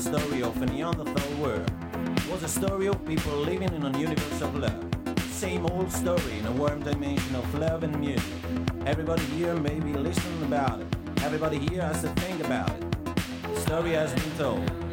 story of a Neanderthal world. It was a story of people living in a universe of love. Same old story in a warm dimension of love and music. Everybody here may be listening about it. Everybody here has to think about it. The story has been told.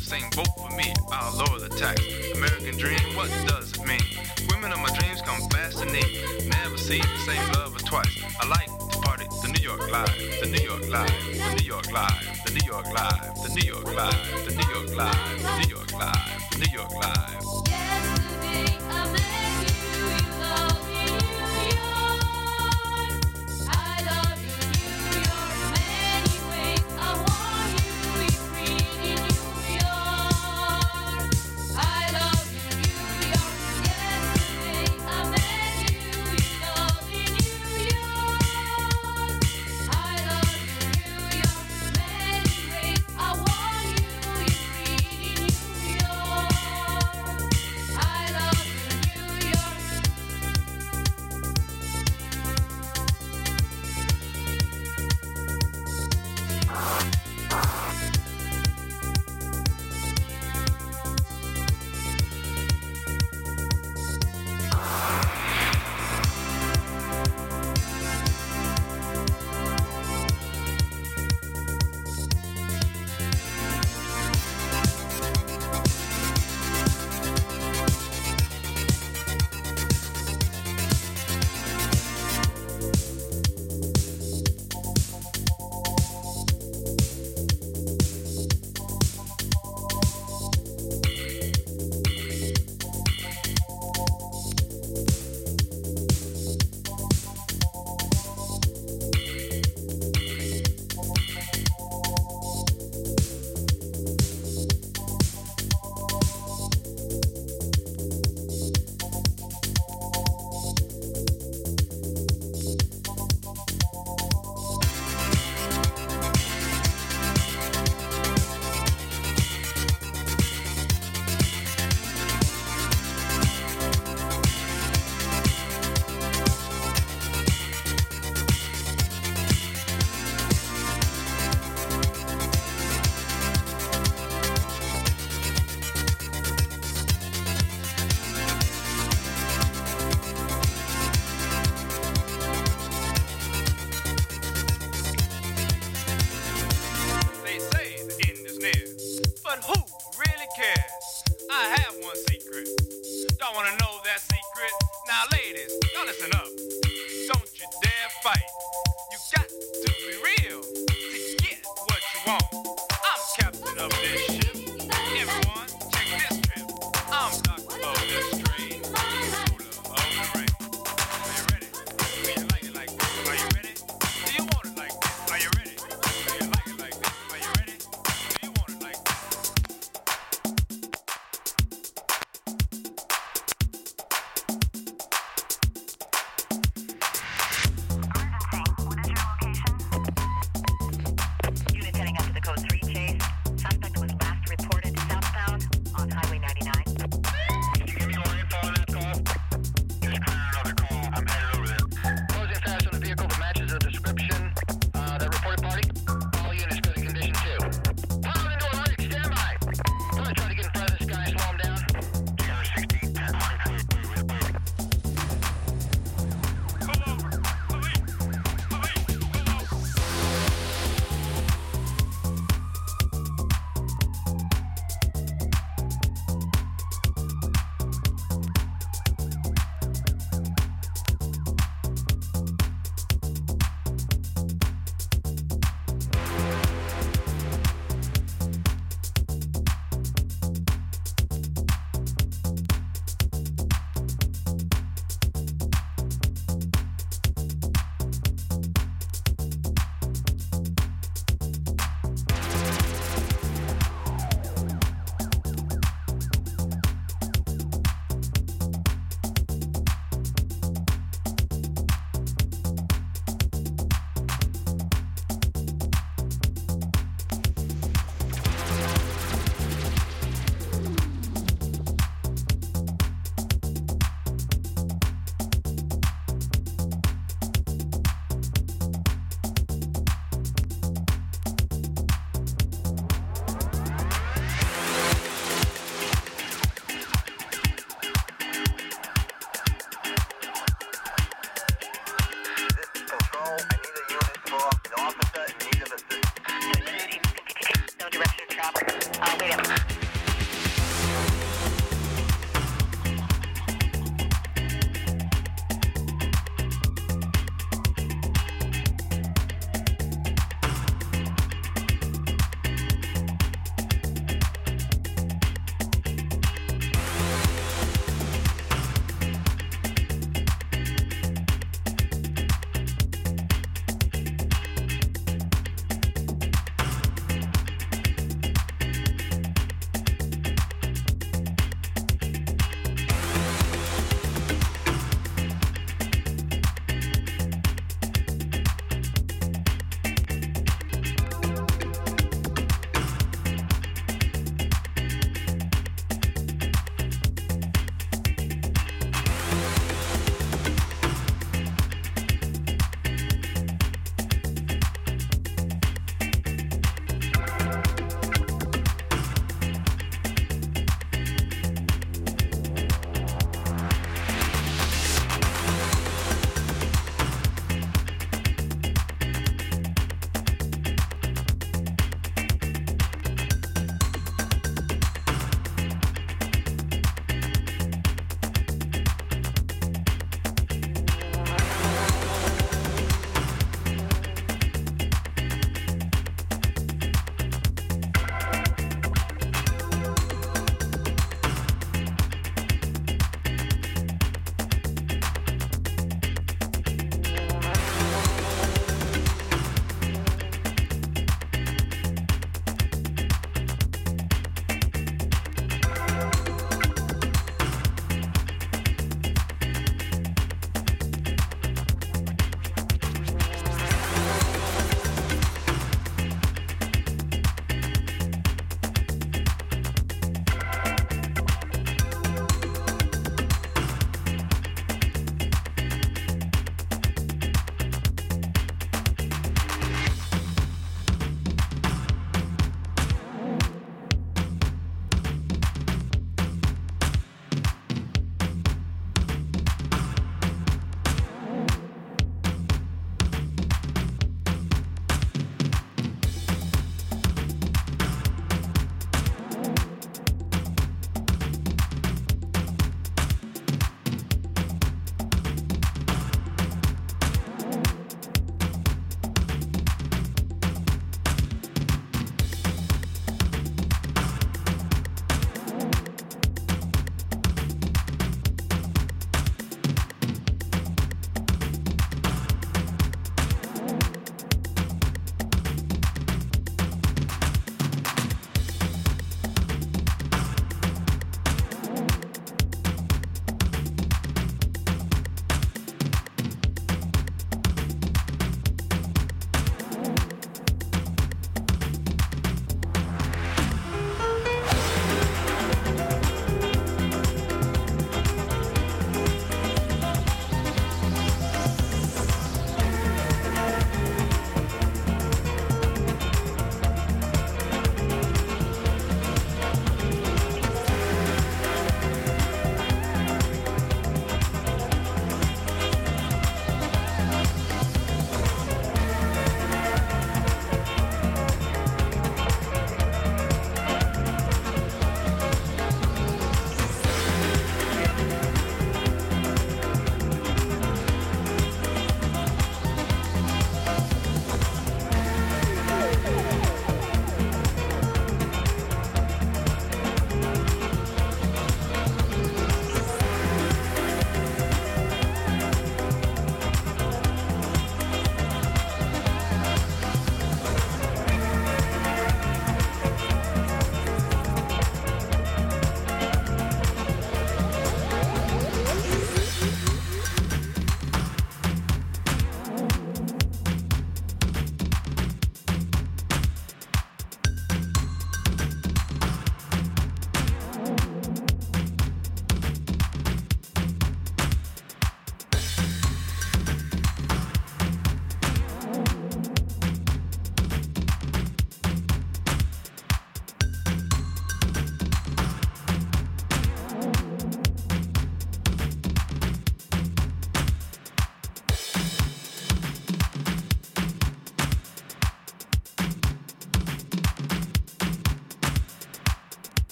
Same boat for me, I'll lower the tax. American dream, what does it mean? Women of my dreams come fascinate. Never seen the same lover twice. I like to party the New York live, the New York live, the New York live, the New York live, the New York live, the New York live, the New York live, the New York live.